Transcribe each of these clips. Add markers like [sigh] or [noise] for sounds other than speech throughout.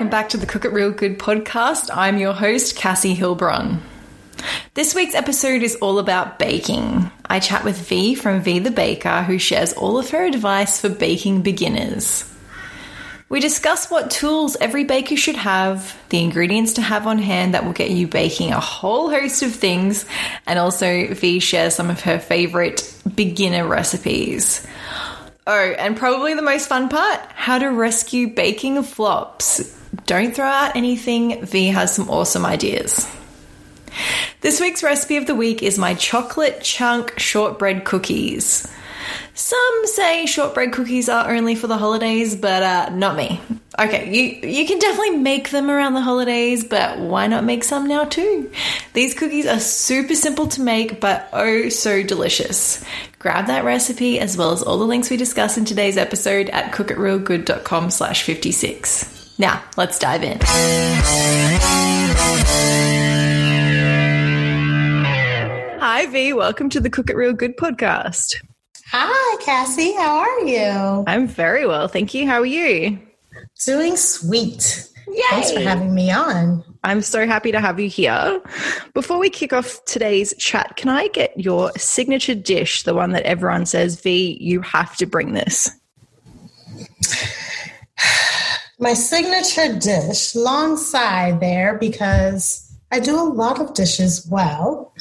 welcome back to the Cook It Real Good podcast. I'm your host, Cassie Hilbron. This week's episode is all about baking. I chat with V from V the Baker, who shares all of her advice for baking beginners. We discuss what tools every baker should have, the ingredients to have on hand that will get you baking a whole host of things, and also V shares some of her favorite beginner recipes. Oh, and probably the most fun part how to rescue baking flops. Don't throw out anything, V has some awesome ideas. This week's recipe of the week is my chocolate chunk shortbread cookies. Some say shortbread cookies are only for the holidays, but uh, not me. Okay, you you can definitely make them around the holidays, but why not make some now too? These cookies are super simple to make, but oh so delicious. Grab that recipe as well as all the links we discuss in today's episode at cookitrealgood.com slash 56. Now, let's dive in. Hi V, welcome to the Cook It Real Good podcast. Hi, Cassie. How are you? I'm very well, thank you. How are you? Doing sweet. Yay! Thanks for having me on. I'm so happy to have you here. Before we kick off today's chat, can I get your signature dish, the one that everyone says, V, you have to bring this? My signature dish, long side there, because I do a lot of dishes well.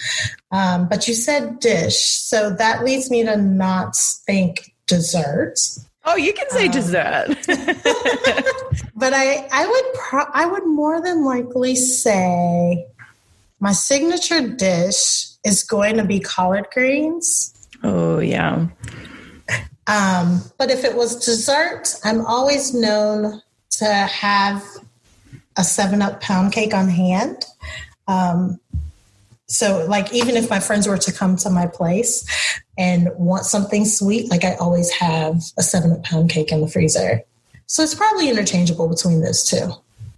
Um, but you said dish, so that leads me to not think dessert. Oh, you can say um, dessert. [laughs] [laughs] but I, I would, pro- I would more than likely say my signature dish is going to be collard greens. Oh yeah. Um, but if it was dessert, I'm always known to have a seven up pound cake on hand. Um, so, like, even if my friends were to come to my place and want something sweet, like, I always have a seven up pound cake in the freezer. So, it's probably interchangeable between those two.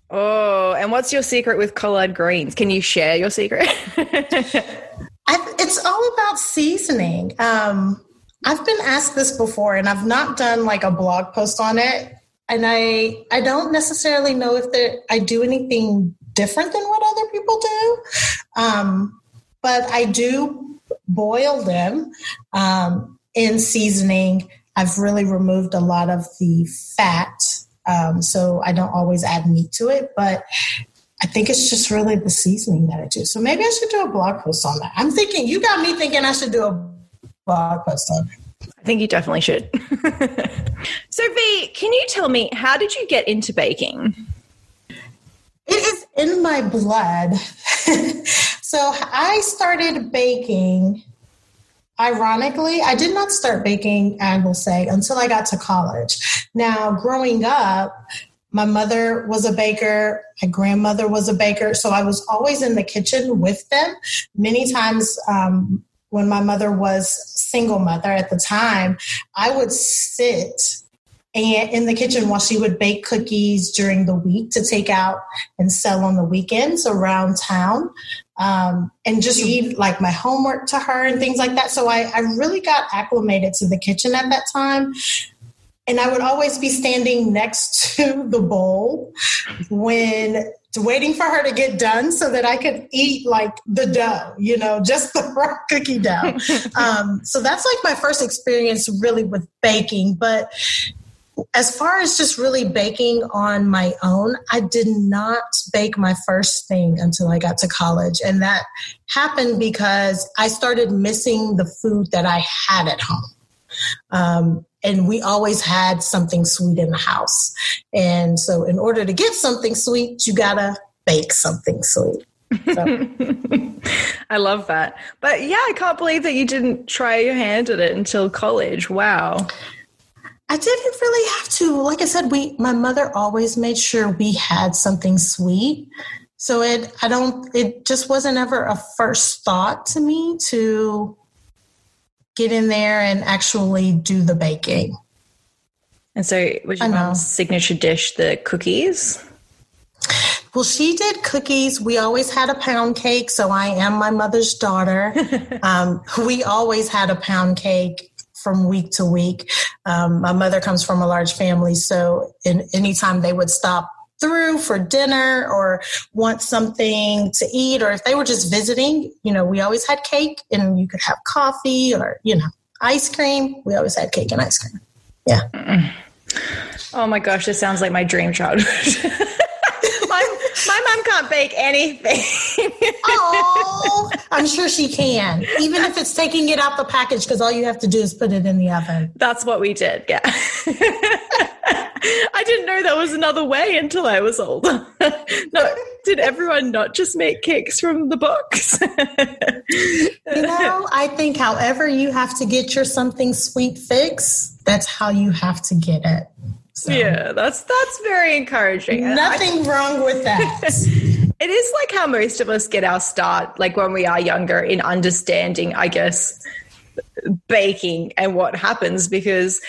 Oh, and what's your secret with collard greens? Can you share your secret? [laughs] I, it's all about seasoning. Um, I've been asked this before, and I've not done like a blog post on it. And I I don't necessarily know if I do anything different than what other people do. Um, but I do boil them um, in seasoning. I've really removed a lot of the fat, um, so I don't always add meat to it. But I think it's just really the seasoning that I do. So maybe I should do a blog post on that. I'm thinking you got me thinking I should do a blog post on it. I think you definitely should. [laughs] so, V, can you tell me how did you get into baking? It is in my blood. [laughs] so I started baking. Ironically, I did not start baking, I will say, until I got to college. Now, growing up, my mother was a baker, my grandmother was a baker, so I was always in the kitchen with them. Many times, um, when my mother was single mother at the time, I would sit and in the kitchen while she would bake cookies during the week to take out and sell on the weekends around town um, and just read like my homework to her and things like that. So I, I really got acclimated to the kitchen at that time and i would always be standing next [laughs] to the bowl when waiting for her to get done so that I could eat like the dough, you know, just the [laughs] raw cookie dough. [laughs] um, so that's like my first experience really with baking. But as far as just really baking on my own, I did not bake my first thing until I got to college. And that happened because I started missing the food that I had at home. Um, and we always had something sweet in the house. And so, in order to get something sweet, you gotta bake something sweet. So. [laughs] I love that. But yeah, I can't believe that you didn't try your hand at it until college. Wow. I didn't really have to. Like I said, we my mother always made sure we had something sweet. So it I don't it just wasn't ever a first thought to me to get in there and actually do the baking. And so was your mom's signature dish the cookies? Well, she did cookies. We always had a pound cake, so I am my mother's daughter. [laughs] um, we always had a pound cake from week to week. Um, my mother comes from a large family, so in, anytime they would stop through for dinner or want something to eat, or if they were just visiting, you know, we always had cake and you could have coffee or, you know, ice cream. We always had cake and ice cream. Yeah. Oh my gosh, this sounds like my dream childhood. [laughs] my, mom can't bake anything. oh, [laughs] I'm sure she can, even if it's taking it out the package because all you have to do is put it in the oven. That's what we did. Yeah. [laughs] I didn't know there was another way until I was older. [laughs] no, did everyone not just make cakes from the box? you know, I think however you have to get your something sweet fix, that's how you have to get it. So, yeah, that's that's very encouraging. Nothing I, wrong with that. [laughs] it is like how most of us get our start, like when we are younger, in understanding, I guess, baking and what happens because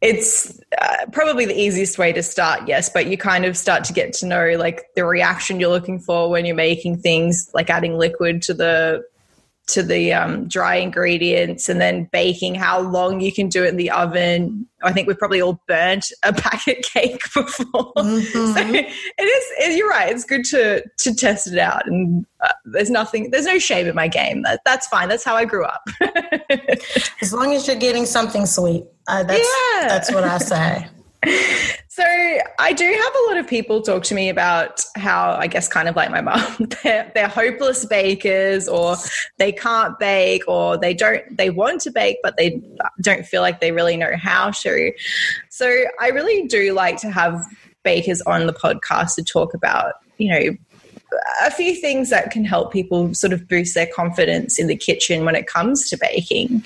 it's uh, probably the easiest way to start yes but you kind of start to get to know like the reaction you're looking for when you're making things like adding liquid to the to the um, dry ingredients and then baking how long you can do it in the oven. I think we've probably all burnt a [laughs] packet cake before. [laughs] Mm-hmm. so it is you're right it's good to to test it out and uh, there's nothing there's no shame in my game. That, that's fine that's how i grew up. [laughs] As long as you're getting something sweet. Uh, that's yeah. that's what i say. So I do have a lot of people talk to me about how I guess kind of like my mom, [laughs] they're, they're hopeless bakers or they can't bake or they don't they want to bake but they don't feel like they really know how to. So I really do like to have bakers on the podcast to talk about, you know, a few things that can help people sort of boost their confidence in the kitchen when it comes to baking.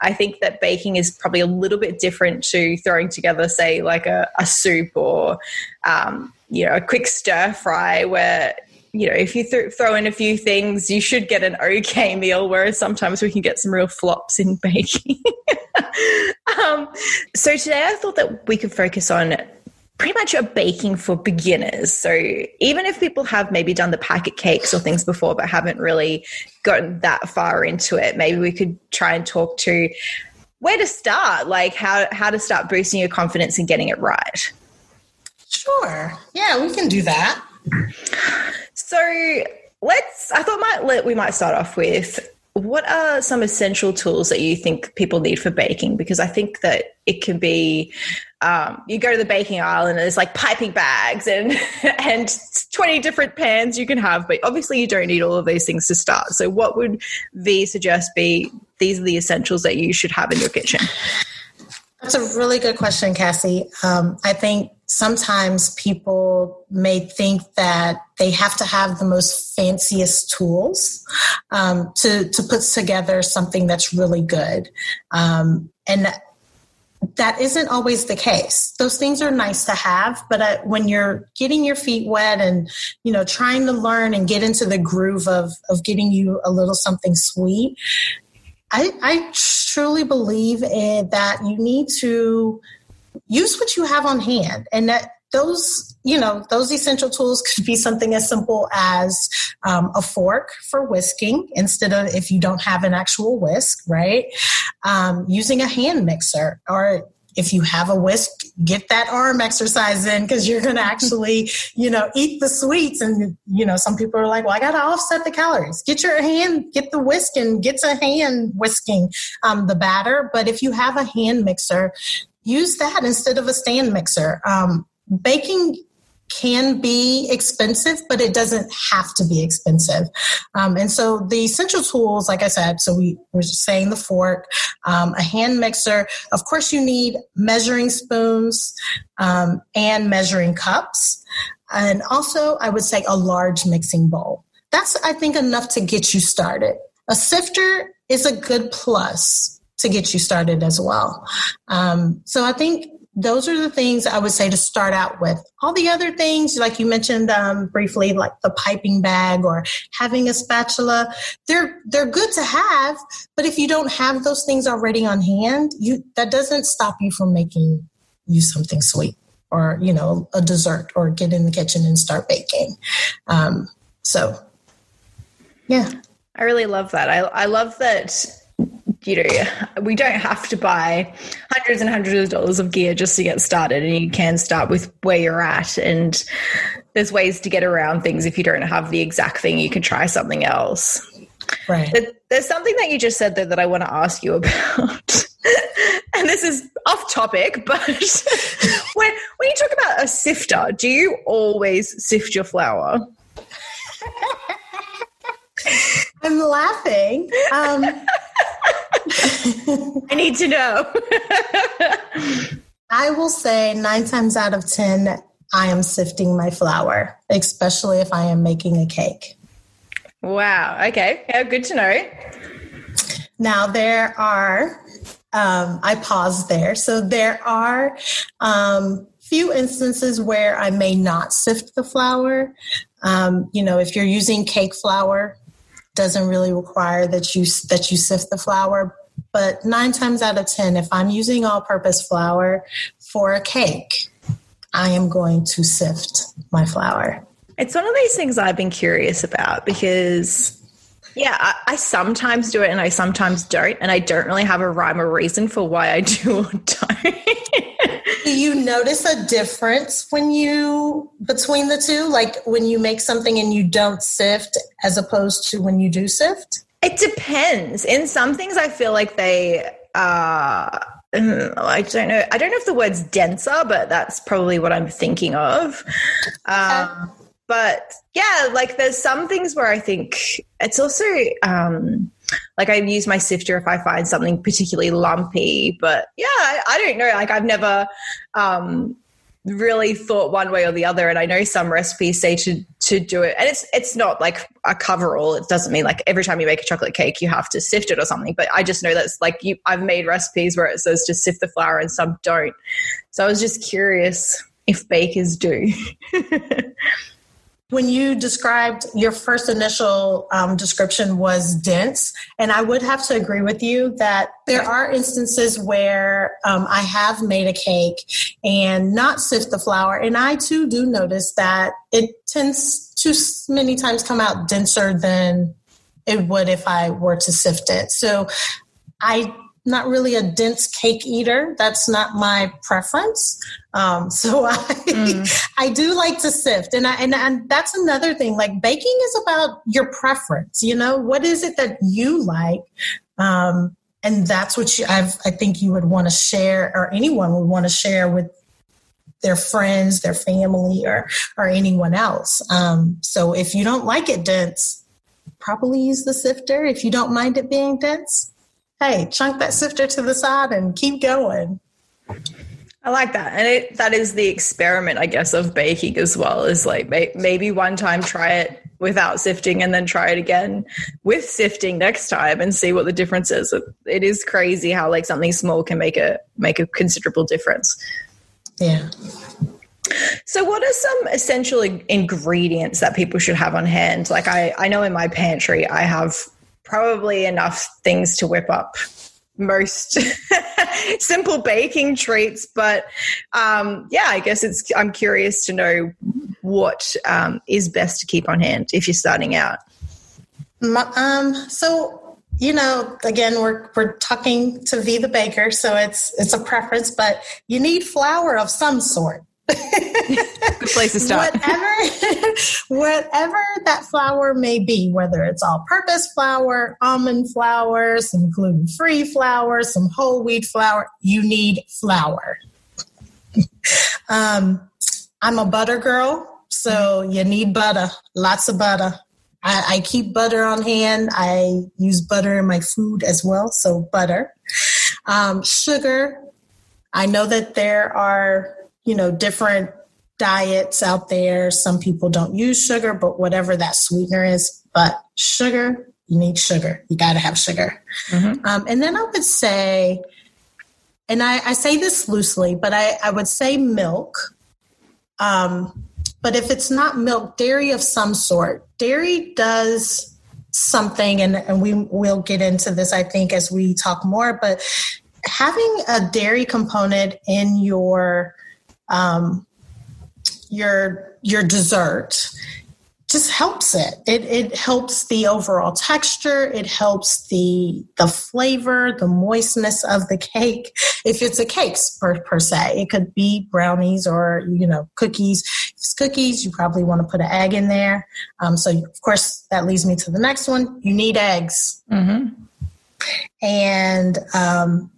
I think that baking is probably a little bit different to throwing together, say, like a, a soup or, um, you know, a quick stir fry where you know, if you th- throw in a few things, you should get an okay meal, whereas sometimes we can get some real flops in [laughs] baking. [laughs] um, so today I thought that we could focus on pretty much a baking for beginners. So even if people have maybe done the packet cakes or things before but haven't really gotten that far into it, maybe we could try and talk to where to start, like how how to start boosting your confidence and getting it right. Sure. Yeah, we can do that. So let's I thought might let, we might start off with what are some essential tools that you think people need for baking? Because I think that it can be um, you go to the baking aisle and there's like piping bags and [laughs] and 20 different pans you can have, but obviously you don't need all of these things to start. So what would V suggest be these are the essentials that you should have in your kitchen? That's a really good question, Cassie. Um, I think sometimes people may think that they have to have the most fanciest tools um, to to put together something that's really good, um, and that isn't always the case. Those things are nice to have, but uh, when you're getting your feet wet and you know trying to learn and get into the groove of of getting you a little something sweet, I, I truly believe in, that you need to use what you have on hand and that those you know those essential tools could be something as simple as um, a fork for whisking instead of if you don't have an actual whisk right um, using a hand mixer or if you have a whisk, get that arm exercise in because you're going to actually, you know, eat the sweets. And, you know, some people are like, well, I got to offset the calories. Get your hand, get the whisk and get to hand whisking um, the batter. But if you have a hand mixer, use that instead of a stand mixer. Um, baking can be expensive, but it doesn't have to be expensive. Um, and so the essential tools, like I said, so we were saying the fork, um, a hand mixer. Of course, you need measuring spoons um, and measuring cups. And also, I would say a large mixing bowl. That's, I think, enough to get you started. A sifter is a good plus to get you started as well. Um, so I think those are the things I would say to start out with. All the other things, like you mentioned um, briefly, like the piping bag or having a spatula, they're they're good to have. But if you don't have those things already on hand, you that doesn't stop you from making you something sweet or you know a dessert or get in the kitchen and start baking. Um, so, yeah, I really love that. I I love that you know, we don't have to buy hundreds and hundreds of dollars of gear just to get started. And you can start with where you're at. And there's ways to get around things if you don't have the exact thing, you can try something else. Right. There's something that you just said there that I want to ask you about. [laughs] and this is off topic, but [laughs] when when you talk about a sifter, do you always sift your flour? [laughs] I'm laughing. Um, [laughs] I need to know. I will say nine times out of 10, I am sifting my flour, especially if I am making a cake. Wow. Okay. Yeah, good to know. Now, there are, um, I paused there. So there are um, few instances where I may not sift the flour. Um, you know, if you're using cake flour, doesn't really require that you that you sift the flour. But nine times out of ten, if I'm using all-purpose flour for a cake, I am going to sift my flour. It's one of these things I've been curious about because, yeah, I, I, sometimes do it and I sometimes don't. And I don't really have a rhyme or reason for why I do or [laughs] don't. Do you notice a difference when you, between the two? Like when you make something and you don't sift as opposed to when you do sift? It depends. In some things, I feel like they, uh, I don't know. I don't know if the word's denser, but that's probably what I'm thinking of. Um, but yeah, like there's some things where I think it's also um, like I use my sifter if I find something particularly lumpy. But yeah, I, I don't know. Like I've never um, really thought one way or the other, and I know some recipes say to to do it, and it's it's not like a coverall. It doesn't mean like every time you make a chocolate cake you have to sift it or something. But I just know that's like you. I've made recipes where it says to sift the flour, and some don't. So I was just curious if bakers do. [laughs] when you described your first initial um, description was dense and i would have to agree with you that there are instances where um, i have made a cake and not sift the flour and i too do notice that it tends to many times come out denser than it would if i were to sift it. So i not really a dense cake eater. That's not my preference. Um, [laughs] so I, mm. I do like to sift, and I, and and that's another thing. Like baking is about your preference. You know, what is it that you like? Um, and that's what you, I've, I think you would want to share, or anyone would want to share with their friends, their family, or or anyone else. Um, so if you don't like it dense, probably use the sifter. If you don't mind it being dense, hey, chunk that sifter to the side and keep going. I like that. And it, that is the experiment, I guess, of baking as well. Is like may, maybe one time try it without sifting and then try it again with sifting next time and see what the difference is. It, it is crazy how like something small can make a make a considerable difference. Yeah. So, what are some essential ingredients that people should have on hand? Like, I, I know in my pantry, I have probably enough things to whip up most [laughs] simple baking treats. But um, yeah, I guess it's. I'm curious to know what um, is best to keep on hand if you're starting out. Um. So you know, again, we're we're talking to V the baker, so it's it's a preference, but you need flour of some sort. [laughs] Good place to start. whatever, [laughs] whatever that flour may be, whether it's all-purpose flour, almond flour, some gluten-free flour, some whole wheat flour, you need flour. [laughs] um, I'm a butter girl, so you need butter, lots of butter. I, I keep butter on hand. I use butter in my food as well, so butter. Um, sugar. I know that there are you know, different diets out there. Some people don't use sugar, but whatever that sweetener is, but sugar, you need sugar. You got to have sugar. Mm-hmm. Um, and then I would say, and I, I say this loosely, but I, I would say milk. Um, but if it's not milk, dairy of some sort. Dairy does something, and, and we will get into this, I think, as we talk more, but having a dairy component in your um, your your dessert just helps it. It it helps the overall texture. It helps the the flavor, the moistness of the cake. If it's a cake per, per se, it could be brownies or you know cookies. If it's cookies, you probably want to put an egg in there. Um, so of course that leads me to the next one. You need eggs. Mm-hmm. And um,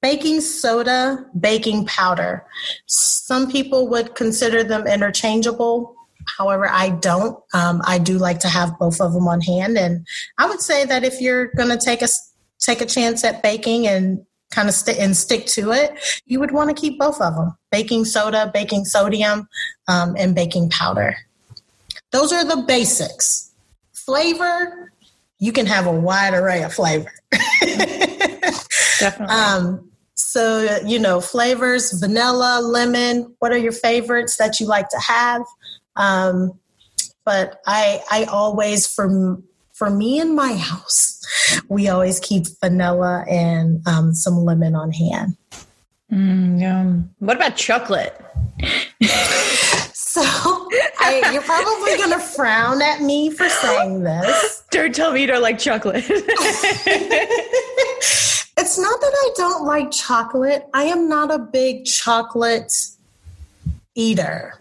baking soda, baking powder. Some people would consider them interchangeable. However, I don't. Um, I do like to have both of them on hand, and I would say that if you're going to take a take a chance at baking and kind of stick and stick to it, you would want to keep both of them: baking soda, baking sodium, um, and baking powder. Those are the basics. Flavor, you can have a wide array of flavor. [laughs] Definitely. Um, so, you know, flavors, vanilla, lemon, what are your favorites that you like to have? Um, but I, I always, for, for me in my house, [laughs] we always keep vanilla and um, some lemon on hand. Mm, yum. What about chocolate? So I, you're probably going [laughs] to frown at me for saying this. Don't tell me you don't like chocolate. [laughs] it's not that I don't like chocolate. I am not a big chocolate eater.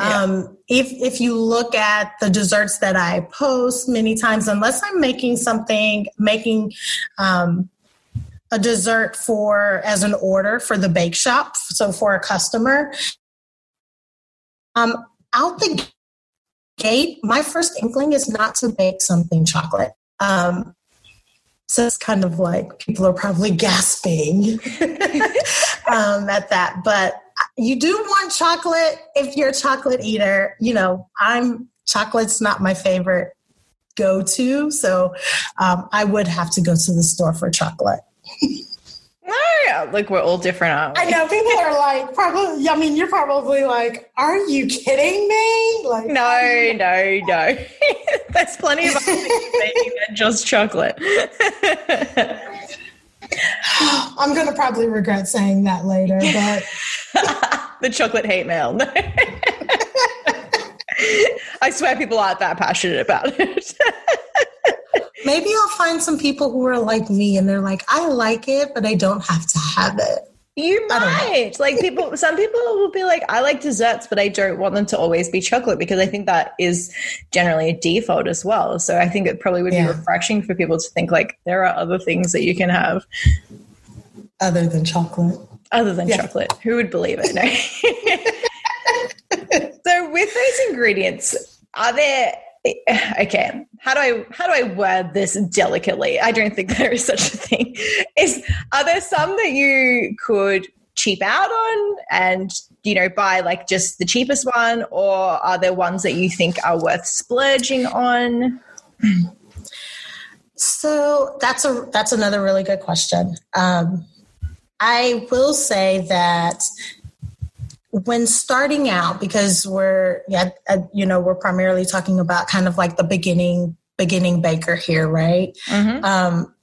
Yeah. Um, if if you look at the desserts that I post many times, unless I'm making something, making um, a dessert for as an order for the bake shop, so for a customer, um, out the gate, my first inkling is not to bake something chocolate. Um, so it's kind of like people are probably gasping [laughs] um, at that. But you do want chocolate if you're a chocolate eater. You know, I'm chocolate's not my favorite go to. So um, I would have to go to the store for chocolate. [laughs] No, like we're all different, aren't we? I know people are like probably. I mean, you're probably like, "Are you kidding me?" Like, no, no, no. [laughs] There's plenty of other things than just chocolate. I'm going to probably regret saying that later, [laughs] but the chocolate hate mail. [laughs] I swear people aren't that passionate about it. Maybe I'll find some people who are like me and they're like, I like it, but I don't have to have it. You might. Like people [laughs] some people will be like, I like desserts, but I don't want them to always be chocolate because I think that is generally a default as well. So I think it probably would yeah. be refreshing for people to think like there are other things that you can have. Other than chocolate. Other than yeah. chocolate. Who would believe it? No. [laughs] [laughs] so with those ingredients, are there [sighs] okay how do i how do i word this delicately? I don't think [laughs] there is such a thing. Is are there some that you could cheap out on and you know buy like just the cheapest one? Or are there ones that you think are worth splurging on? So that's a that's another really good question. Um, i will say that when starting out because we're yeah uh, you know we're primarily talking about kind of like the beginning beginning baker here right? Mm-hmm. um,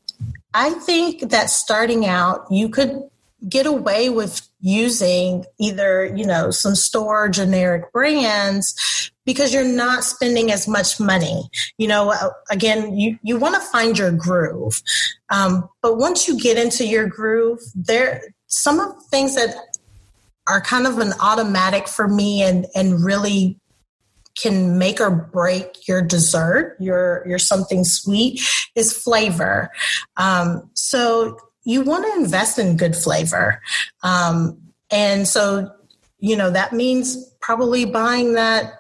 i think that starting out you could get away with using either you know some store generic brands because you're not spending as much money. You know uh, again you you want to find your groove. Um, but once you get into your groove there some of the things that are kind of an automatic for me and and really can make or break your dessert, your your something sweet, is flavor. Um, so you want to invest in good flavor, um, and so you know that means probably buying that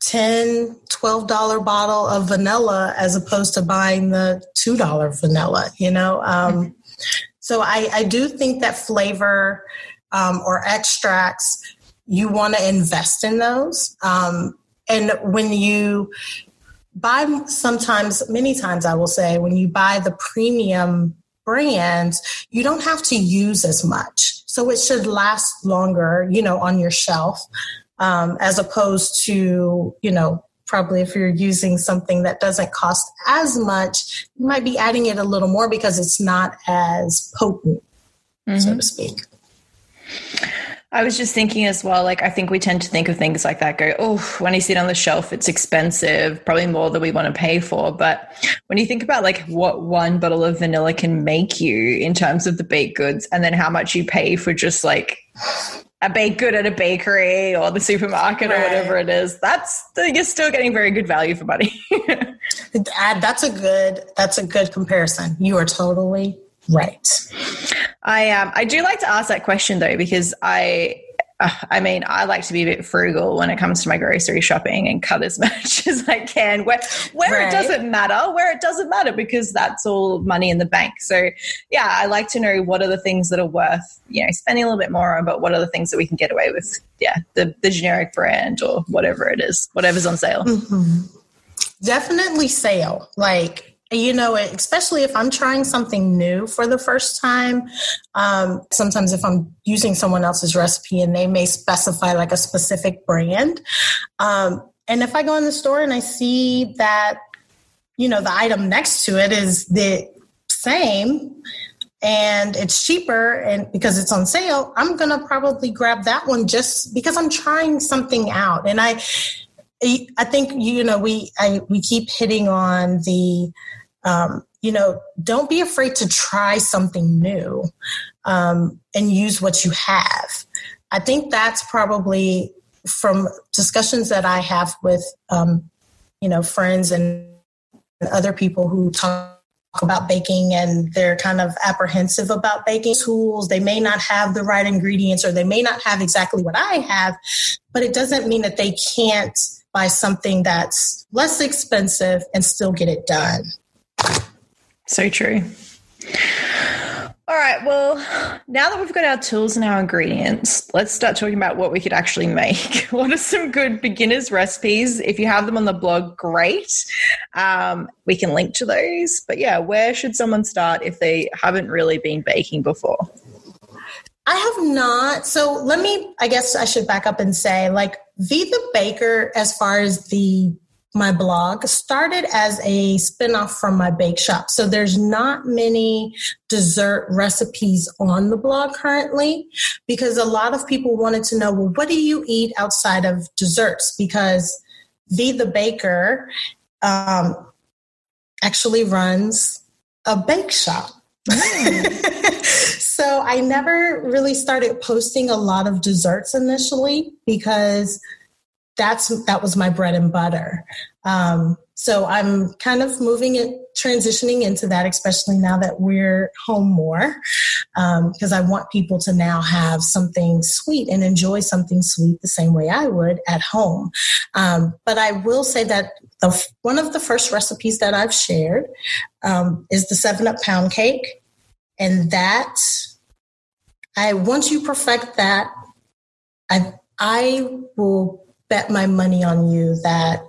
10 12 dollar bottle of vanilla as opposed to buying the two dollar vanilla you know um, mm-hmm. So I, I do think that flavor um, or extracts, you want to invest in those. Um, and when you buy, sometimes, many times, I will say, when you buy the premium brands, you don't have to use as much. So it should last longer, you know, on your shelf, um, as opposed to, you know, probably if you're using something that doesn't cost as much, you might be adding it a little more because it's not as potent, mm-hmm. so to speak. I was just thinking as well, like, I think we tend to think of things like that, go, oh, when you see it on the shelf, it's expensive, probably more than we want to pay for. But when you think about like what one bottle of vanilla can make you in terms of the baked goods and then how much you pay for just like a baked good at a bakery or the supermarket right. or whatever it is, that's you're still getting very good value for money. [laughs] that's a good that's a good comparison. You are totally right. I um I do like to ask that question though because I uh, [sighs] I mean, I like to be a bit frugal when it comes to my grocery shopping and cut as [laughs] much as I can where, where right. it doesn't matter, where it doesn't matter because that's all money in the bank. So, yeah, I like to know what are the things that are worth, you know, spending a little bit more on, but what are the things that we can get away with? Yeah, the, the generic brand or whatever it is, whatever's on sale. Mm-hmm. Definitely sale. Like, you know especially if i'm trying something new for the first time um, sometimes if i'm using someone else's recipe and they may specify like a specific brand um, and if i go in the store and i see that you know the item next to it is the same and it's cheaper and because it's on sale i'm going to probably grab that one just because i'm trying something out. And i I think you know we I, we keep hitting on the um, you know, don't be afraid to try something new um, and use what you have. I think that's probably from discussions that I have with, um, you know, friends and other people who talk about baking and they're kind of apprehensive about baking tools. They may not have the right ingredients or they may not have exactly what I have, but it doesn't mean that they can't buy something that's less expensive and still get it done. So true. All right, well, now that we've got our tools and our ingredients, let's start talking about what we could actually make. [laughs] what are some good beginners recipes? If you have them on the blog, great. Um, we can link to those. But yeah, where should someone start if they haven't really been baking before? I have not. So let me, I guess I should back up and say, like, V the Baker, as far as the my blog started as a spinoff from my bake shop. So there's not many dessert recipes on the blog currently because a lot of people wanted to know, well, what do you eat outside of desserts? Because V the Baker um, actually runs a bake shop. [laughs] so I never really started posting a lot of desserts initially because that's that was my bread and butter. Um, so I'm kind of moving it, transitioning into that, especially now that we're home more, because um, I want people to now have something sweet and enjoy something sweet the same way I would at home. Um, but I will say that the, one of the first recipes that I've shared um, is the Seven Up Pound Cake, and that I once you perfect that, I I will bet my money on you that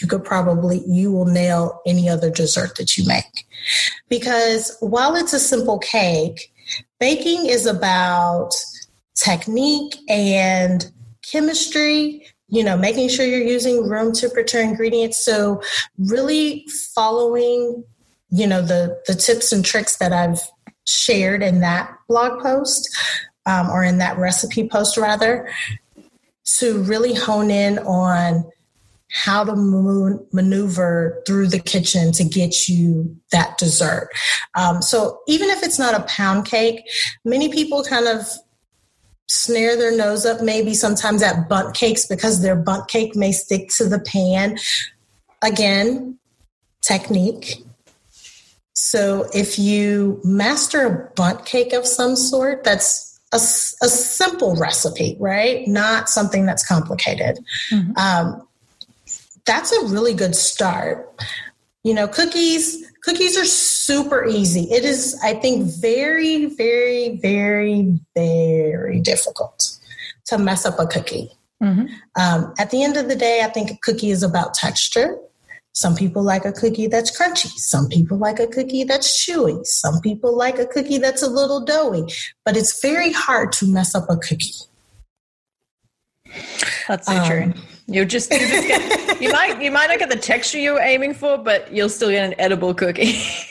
you could probably you will nail any other dessert that you make. Because while it's a simple cake baking is about technique and chemistry you know making sure you're using room temperature ingredients. So really following you know the the tips and tricks that i've shared in that blog post um, or in that recipe post rather to really hone in on how to maneuver through the kitchen to get you that dessert. Um, so even if it's not a pound cake, many people kind of snare their nose up maybe sometimes at Bundt cakes because their Bundt cake may stick to the pan. Again, technique. So if you master a Bundt cake of some sort, that's a, a simple recipe, right? Not something that's complicated. Mm-hmm. Um, that's a really good start. You know, cookies, cookies are super easy. It is, I think, very, very, very, very difficult to mess up a cookie. Mm-hmm. Um, at the end of the day, I think a cookie is about texture. Some people like a cookie that's crunchy. Some people like a cookie that's chewy. Some people like a cookie that's a little doughy. But it's very hard to mess up a cookie. That's so um, true. You just, you just get, [laughs] you might you might not get the texture you were aiming for, but you'll still get an edible cookie. [laughs]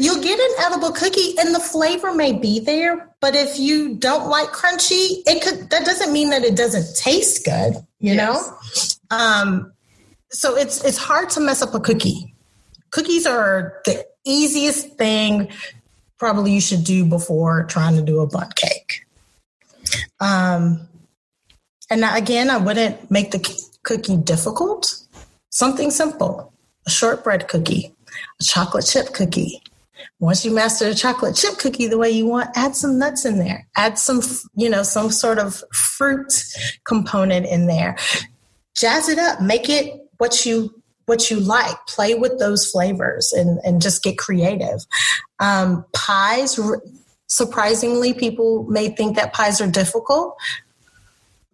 you'll get an edible cookie, and the flavor may be there. But if you don't like crunchy, it could. That doesn't mean that it doesn't taste good. You yes. know. Um, so it's it's hard to mess up a cookie. Cookies are the easiest thing probably you should do before trying to do a Bundt cake. Um, and again, I wouldn't make the cookie difficult. Something simple a shortbread cookie, a chocolate chip cookie. Once you master the chocolate chip cookie the way you want, add some nuts in there. Add some, you know, some sort of fruit component in there. Jazz it up. Make it what you what you like. Play with those flavors and, and just get creative. Um, pies, surprisingly, people may think that pies are difficult.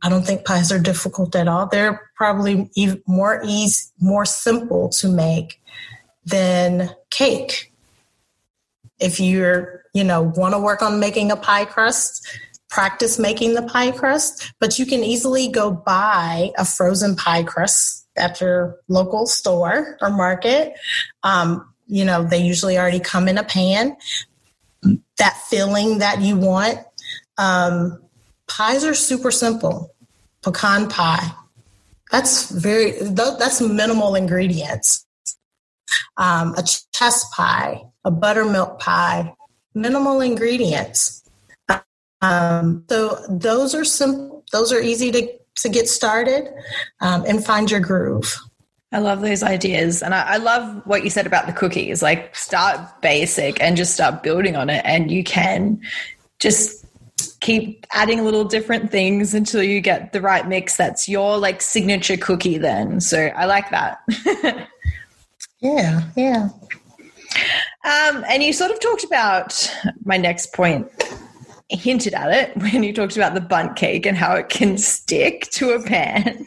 I don't think pies are difficult at all. They're probably even more easy, more simple to make than cake. If you're, you know, want to work on making a pie crust, practice making the pie crust, but you can easily go buy a frozen pie crust at your local store or market. Um, you know, they usually already come in a pan. That filling that you want. Um, pies are super simple. Pecan pie. That's very, that's minimal ingredients. Um, a chess pie, a buttermilk pie, minimal ingredients. Um, so those are simple, those are easy to, to get started um, and find your groove. I love those ideas. And I, I, love what you said about the cookies. Like, start basic and just start building on it. And you can just keep adding little different things until you get the right mix that's your like signature cookie then. So I like that. [laughs] yeah, yeah. Um, and you sort of talked about my next point hinted at it when you talked about the Bundt cake and how it can stick to a pan.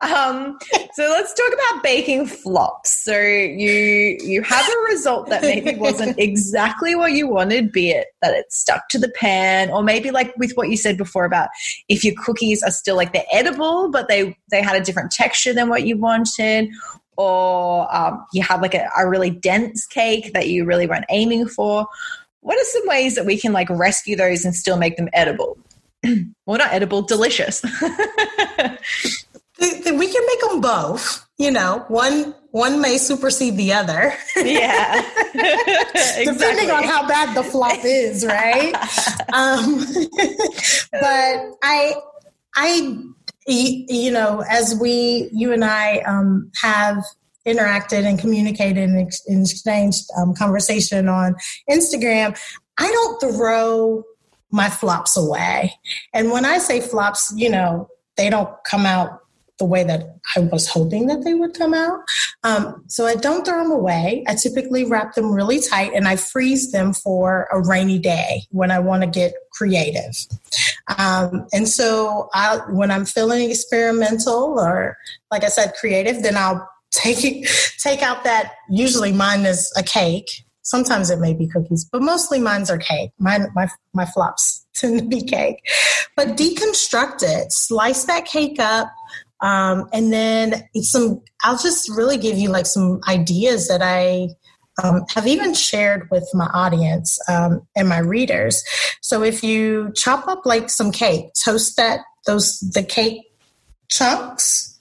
Um, so let's talk about baking flops. So you you have a result that maybe wasn't [laughs] exactly what you wanted, be it that it stuck to the pan, or maybe like with what you said before about if your cookies are still like they're edible, but they they had a different texture than what you wanted, or um, you have like a, a really dense cake that you really weren't aiming for what are some ways that we can like rescue those and still make them edible? [clears throat] well, not edible, delicious. we can make them both. You know, one one may supersede the other. Yeah, exactly. [laughs] [laughs] depending on how bad the flop is, right? um, [laughs] but I, I, you know, as we, you and I, um, have interacted and communicated and ex- exchanged um, conversation on Instagram, I don't throw my flops away. And when I say flops, you know, they don't come out the way that I was hoping that they would come out. Um, so I don't throw them away. I typically wrap them really tight and I freeze them for a rainy day when I want to get creative. Um, and so I, when I'm feeling experimental or, like I said, creative, then I'll take take out that usually mine is a cake. Sometimes it may be cookies but mostly mine's are cake. Mine my my flops [laughs] tend to be cake. But deconstruct it slice that cake up um, and then some i'll just really give you like some ideas that i um, have even shared with my audience um, and my readers. So if you chop up like some cake toast that those the cake chunks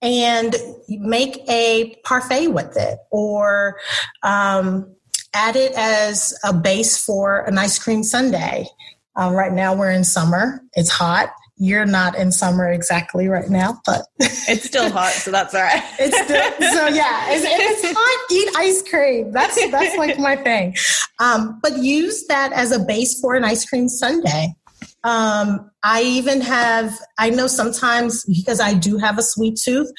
and make a parfait with it or um, add it as a base for an ice cream sundae. Uh, right now we're in summer, it's hot. You're not in summer exactly right now, but [laughs] it's still hot, so that's all right. it's still, so yeah, if it's [laughs] hot, eat ice cream. That's that's like my thing. Um, but use that as a base for an ice cream sundae. Um, I even have, I know sometimes because I do have a sweet tooth,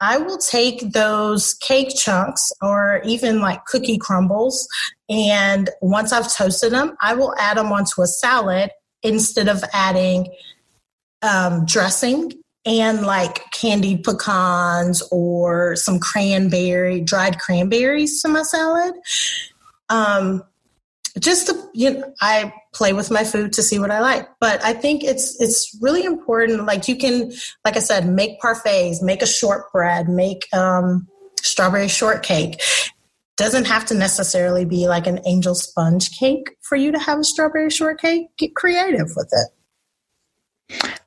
I will take those cake chunks or even like cookie crumbles, and once I've toasted them, I will add them onto a salad instead of adding um, dressing and like candied pecans or some cranberry, dried cranberries to my salad. Um, just to, you know, I play with my food to see what I like. But I think it's it's really important. Like you can, like I said, make parfaits, make a shortbread, make um, strawberry shortcake. Doesn't have to necessarily be like an angel sponge cake for you to have a strawberry shortcake. Get creative with it.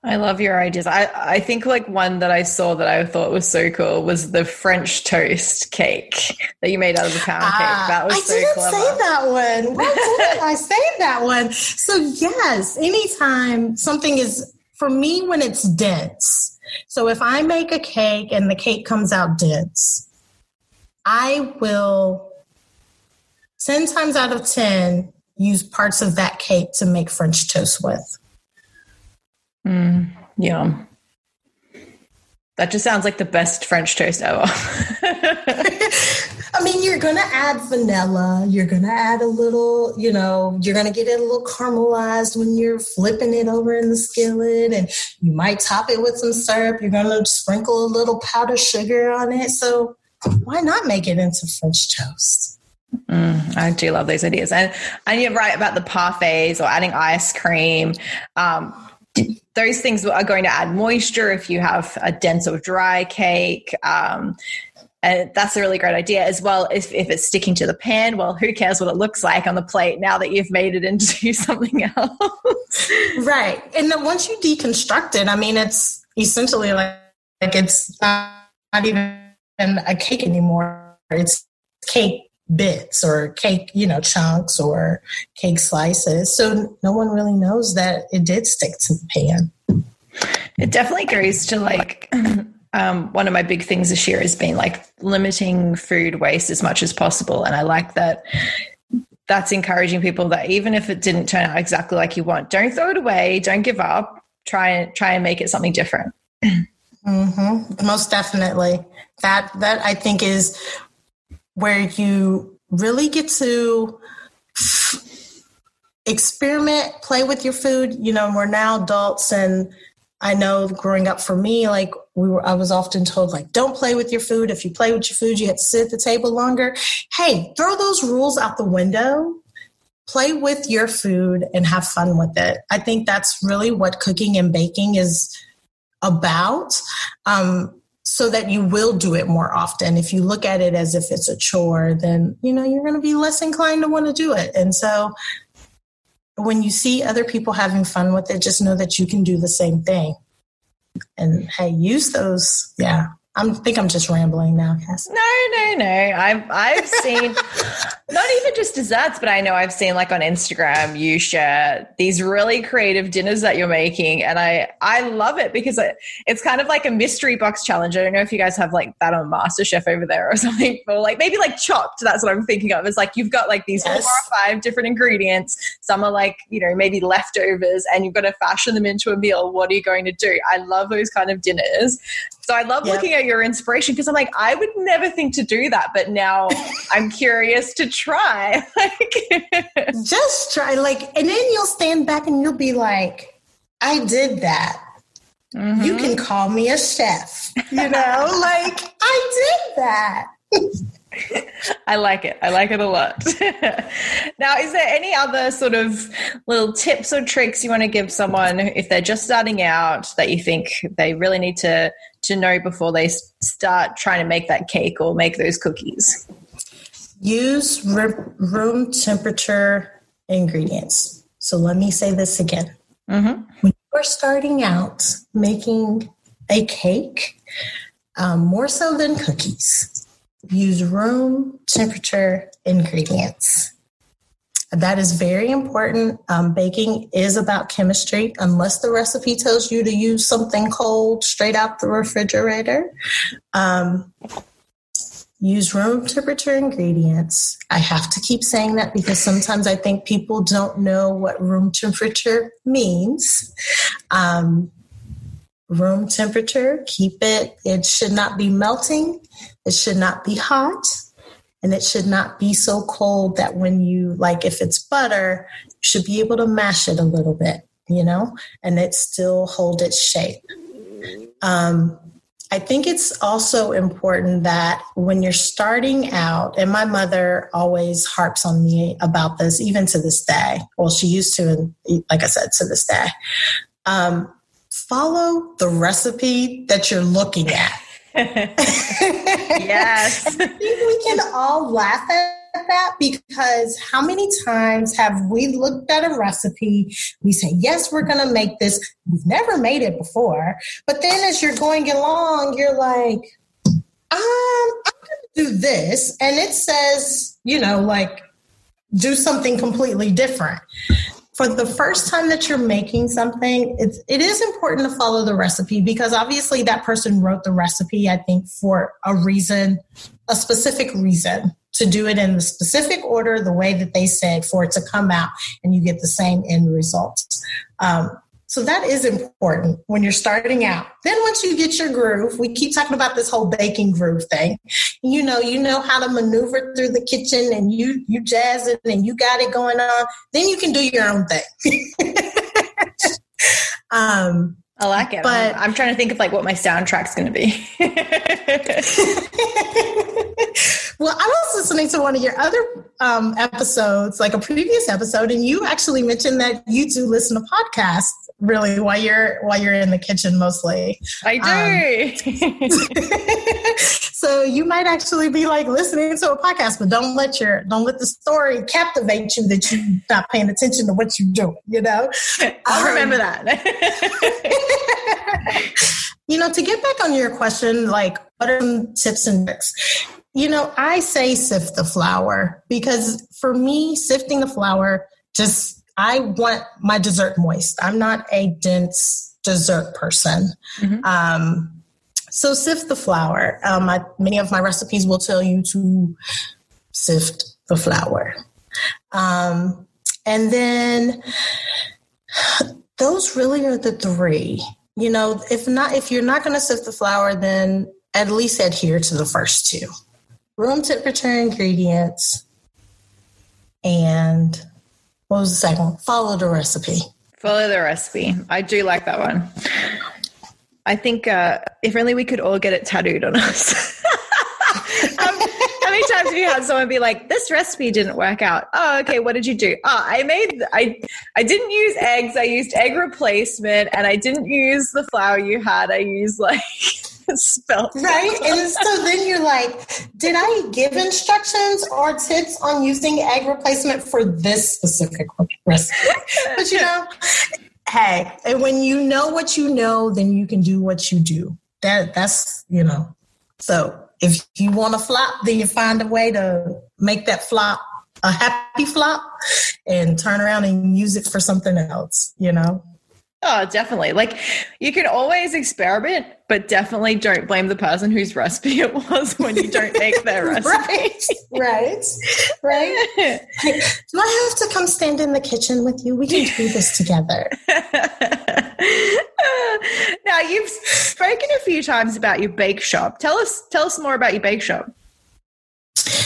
I love your ideas. I, I think like one that I saw that I thought was so cool was the French toast cake that you made out of the pound cake. Ah, that was I so didn't clever. say that one. Why [laughs] didn't I say that one? So yes, anytime something is for me when it's dense. So if I make a cake and the cake comes out dense, I will 10 times out of 10 use parts of that cake to make French toast with. Mm, yeah. That just sounds like the best French toast ever. [laughs] I mean, you're going to add vanilla. You're going to add a little, you know, you're going to get it a little caramelized when you're flipping it over in the skillet. And you might top it with some syrup. You're going to sprinkle a little powdered sugar on it. So why not make it into French toast? Mm, I do love those ideas. And, and you're right about the parfaits or adding ice cream. Um, those things are going to add moisture if you have a dense or dry cake. Um, and that's a really great idea as well. If, if it's sticking to the pan, well, who cares what it looks like on the plate now that you've made it into [laughs] something else? right. And then once you deconstruct it, I mean, it's essentially like, like it's not even a cake anymore. It's cake bits or cake, you know, chunks or cake slices. So no one really knows that it did stick to the pan. It definitely goes to like [laughs] um, one of my big things this year has been like limiting food waste as much as possible. And I like that that's encouraging people that even if it didn't turn out exactly like you want, don't throw it away, don't give up, try and try and make it something different. Mm-hmm. Most definitely. That that I think is where you really get to experiment, play with your food. You know, we're now adults and I know growing up for me, like we were, I was often told, like, don't play with your food. If you play with your food, you have to sit at the table longer. Hey, throw those rules out the window. Play with your food and have fun with it. I think that's really what cooking and baking is about. Um, so that you will do it more often. If you look at it as if it's a chore, then you know you're going to be less inclined to want to do it. And so when you see other people having fun with it, just know that you can do the same thing. And hey, use those, yeah, I think I'm just rambling now, Cass. No, no, no. I've I've seen [laughs] not even just desserts, but I know I've seen like on Instagram you share these really creative dinners that you're making, and I I love it because it, it's kind of like a mystery box challenge. I don't know if you guys have like that on MasterChef over there or [laughs] something, or like maybe like Chopped. That's what I'm thinking of. It's like you've got like these yes. four or five different ingredients. Some are like you know maybe leftovers, and you've got to fashion them into a meal. What are you going to do? I love those kind of dinners. So I love yep. looking at your inspiration because I'm like, I would never think to do that, but now [laughs] I'm curious to try. [laughs] like, just try, like, and then you'll stand back and you'll be like, I did that. Mm-hmm. You can call me a chef, you know, [laughs] like I did that. I like it. I like it a lot. now, is there any other sort of little tips or tricks you want to give someone if they're just starting out that you think they really need to to know before they start trying to make that cake or make those cookies? Use room temperature ingredients. So let me say this again. Mm-hmm. When you're starting out making a cake, um, more so than cookies, use room temperature ingredients. That is very important. Um, baking is about chemistry, unless the recipe tells you to use something cold straight out the refrigerator. Um, use room temperature ingredients. I have to keep saying that because sometimes I think people don't know what room temperature means. Um, room temperature, keep it, it should not be melting, it should not be hot, and it should not be so cold that when you like if it's butter you should be able to mash it a little bit you know and it still hold its shape um, I think it's also important that when you're starting out, and my mother always harps on me about this, even to this day. Well, she used to, and like I said, to this day. Um, follow the recipe that you're looking at. Yes. [laughs] I think we can all laugh at that because how many times have we looked at a recipe? We say, yes, we're going to make this. We've never made it before. But then as you're going along, you're like, um, I'm going to do this. And it says, you know, like, do something completely different for the first time that you're making something, it's, it is important to follow the recipe because obviously that person wrote the recipe, I think, for a reason, a specific reason to do it in the specific order, the way that they said for it to come out and you get the same end results. Um, so that is important when you're starting out. Then once you get your groove, we keep talking about this whole baking groove thing. You know, you know how to maneuver through the kitchen and you you jazz it and you got it going on. Then you can do your own thing. [laughs] um I like it. But I'm, I'm, trying to think of like what my soundtrack's going to be. [laughs] [laughs] well, I was listening to one of your other um, episodes, like a previous episode, and you actually mentioned that you do listen to podcasts really while you're while you're in the kitchen mostly. I do. Um, [laughs] so you might actually be like listening to a podcast, but don't let your don't let the story captivate you that you're not paying attention to what you're doing. You know, I'll um, remember that. [laughs] you know, to get back on your question, like what are some tips and tricks? You know, I say sift the flour because for me, sifting the flour just I want my dessert moist. I'm not a dense dessert person. Mm-hmm. Um, so sift the flour. Um, I, many of my recipes will tell you to sift the flour. Um, and then those really are the three. You know, if not, if you're not going to sift the flour, then at least adhere to the first two. Room temperature ingredients and what was the second one? Follow the recipe. Follow the recipe. I do like that one. I think uh, if only we could all get it tattooed on us. [laughs] many times have you had someone be like, "This recipe didn't work out"? Oh, okay. What did you do? Oh, I made. I I didn't use eggs. I used egg replacement, and I didn't use the flour you had. I used like [laughs] spelt. Right. And so then you're like, did I give instructions or tips on using egg replacement for this specific recipe? But you know, hey, and when you know what you know, then you can do what you do. That that's you know. So if you want to flop, then you find a way to make that flop a happy flop and turn around and use it for something else, you know? Oh, definitely. Like you can always experiment, but definitely don't blame the person whose recipe it was when you don't make their [laughs] recipe. right. Right. Right. do I have to come stand in the kitchen with you? We can do this together. [laughs] now you've spoken a few times about your bake shop. Tell us tell us more about your bake shop.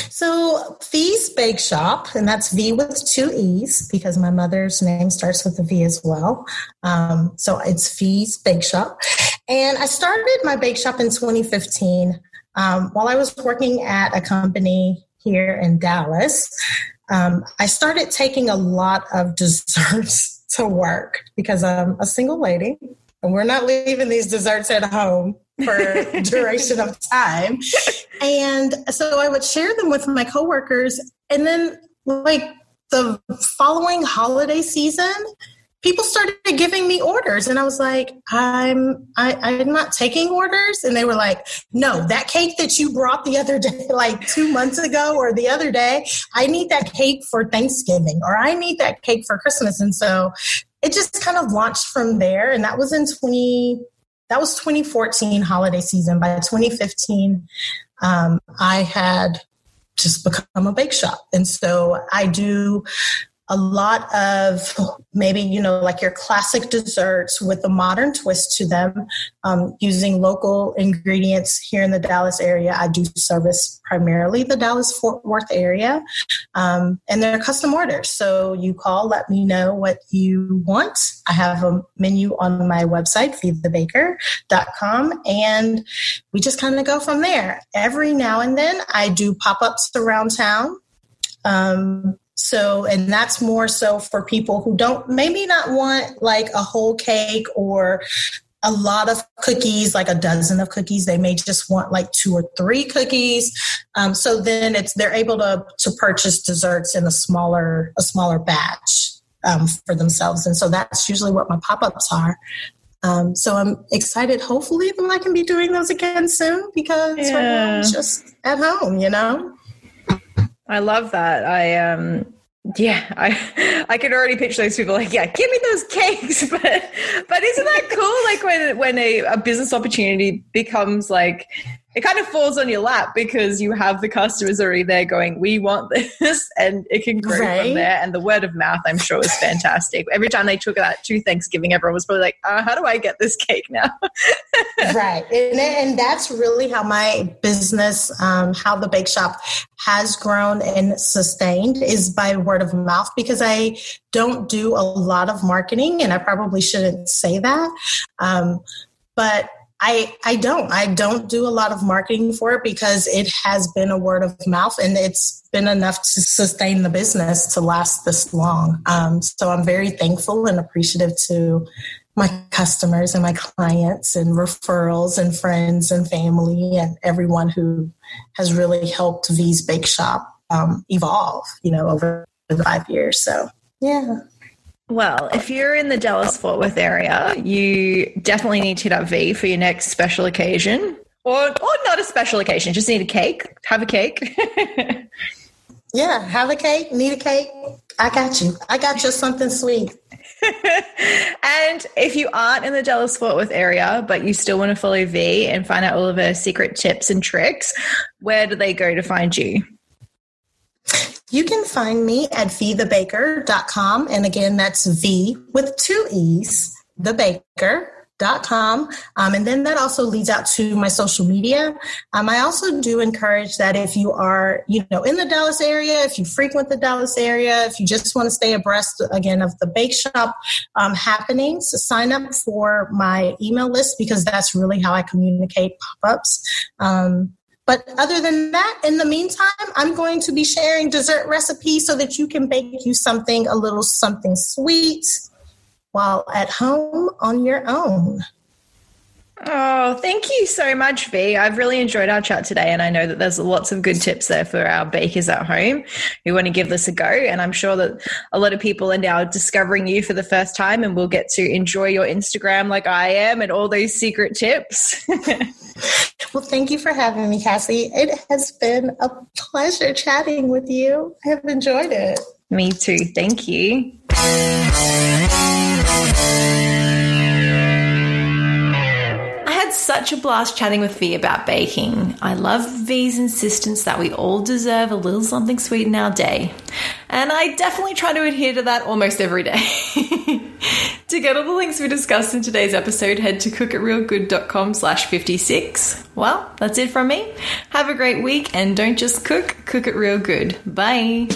So Vee's Bake Shop, and that's V with two E's because my mother's name starts with a V as well. Um, so it's Vee's Bake Shop. And I started my bake shop in 2015 um, while I was working at a company here in Dallas. Um, I started taking a lot of [laughs] desserts to work because I'm a single lady and we're not leaving these desserts at home for [laughs] duration of time. And so I would share them with my coworkers. And then, like the following holiday season, people started giving me orders and i was like i'm I, i'm not taking orders and they were like no that cake that you brought the other day [laughs] like two months ago or the other day i need that cake for thanksgiving or i need that cake for christmas and so it just kind of launched from there and that was in 20 that was 2014 holiday season. By 2015, um, I had just become a bake shop. And so I do a lot of maybe, you know, like your classic desserts with a modern twist to them um, using local ingredients here in the Dallas area. I do service primarily the Dallas Fort Worth area. Um, and they're custom orders. So you call, let me know what you want. I have a menu on my website, veethebaker.com, and we just kind of go from there. Every now and then I do pop ups around town. Um, so, and that's more so for people who don't maybe not want like a whole cake or a lot of cookies, like a dozen of cookies. They may just want like two or three cookies. Um, so then it's they're able to to purchase desserts in a smaller a smaller batch um, for themselves, and so that's usually what my pop ups are. Um, so I'm excited. Hopefully, that I can be doing those again soon because yeah. right now I'm just at home. You know. I love that. I um yeah, I I can already picture those people like, yeah, give me those cakes. [laughs] But but isn't that cool? Like when when a, a business opportunity becomes like it kind of falls on your lap because you have the customers already there going, we want this, [laughs] and it can grow right. from there. And the word of mouth, I'm sure, is fantastic. Every time they took that to Thanksgiving, everyone was probably like, uh, how do I get this cake now? [laughs] right. And, and that's really how my business, um, how the bake shop has grown and sustained is by word of mouth because I don't do a lot of marketing and I probably shouldn't say that. Um, but I I don't. I don't do a lot of marketing for it because it has been a word of mouth and it's been enough to sustain the business to last this long. Um, so I'm very thankful and appreciative to my customers and my clients and referrals and friends and family and everyone who has really helped Vee's Bake Shop um, evolve, you know, over the five years. So yeah. Well, if you're in the Dallas Fort Worth area, you definitely need to hit up V for your next special occasion. Or, or not a special occasion, just need a cake. Have a cake. [laughs] yeah, have a cake, need a cake. I got you. I got you something sweet. [laughs] and if you aren't in the Dallas Fort Worth area, but you still want to follow V and find out all of her secret tips and tricks, where do they go to find you? You can find me at veethebaker.com. And again, that's V with two E's, thebaker.com. Um, and then that also leads out to my social media. Um, I also do encourage that if you are, you know, in the Dallas area, if you frequent the Dallas area, if you just want to stay abreast again of the bake shop um, happenings, sign up for my email list because that's really how I communicate pop-ups. Um, but other than that, in the meantime, I'm going to be sharing dessert recipes so that you can bake you something, a little something sweet while at home on your own. Oh, thank you so much, V. I've really enjoyed our chat today, and I know that there's lots of good tips there for our bakers at home who want to give this a go. And I'm sure that a lot of people are now discovering you for the first time, and will get to enjoy your Instagram like I am and all those secret tips. [laughs] well, thank you for having me, Cassie. It has been a pleasure chatting with you. I have enjoyed it. Me too. Thank you. Such a blast chatting with V about baking. I love V's insistence that we all deserve a little something sweet in our day. And I definitely try to adhere to that almost every day. [laughs] to get all the links we discussed in today's episode, head to cookitrealgood.com slash 56. Well, that's it from me. Have a great week and don't just cook, cook it real good. Bye.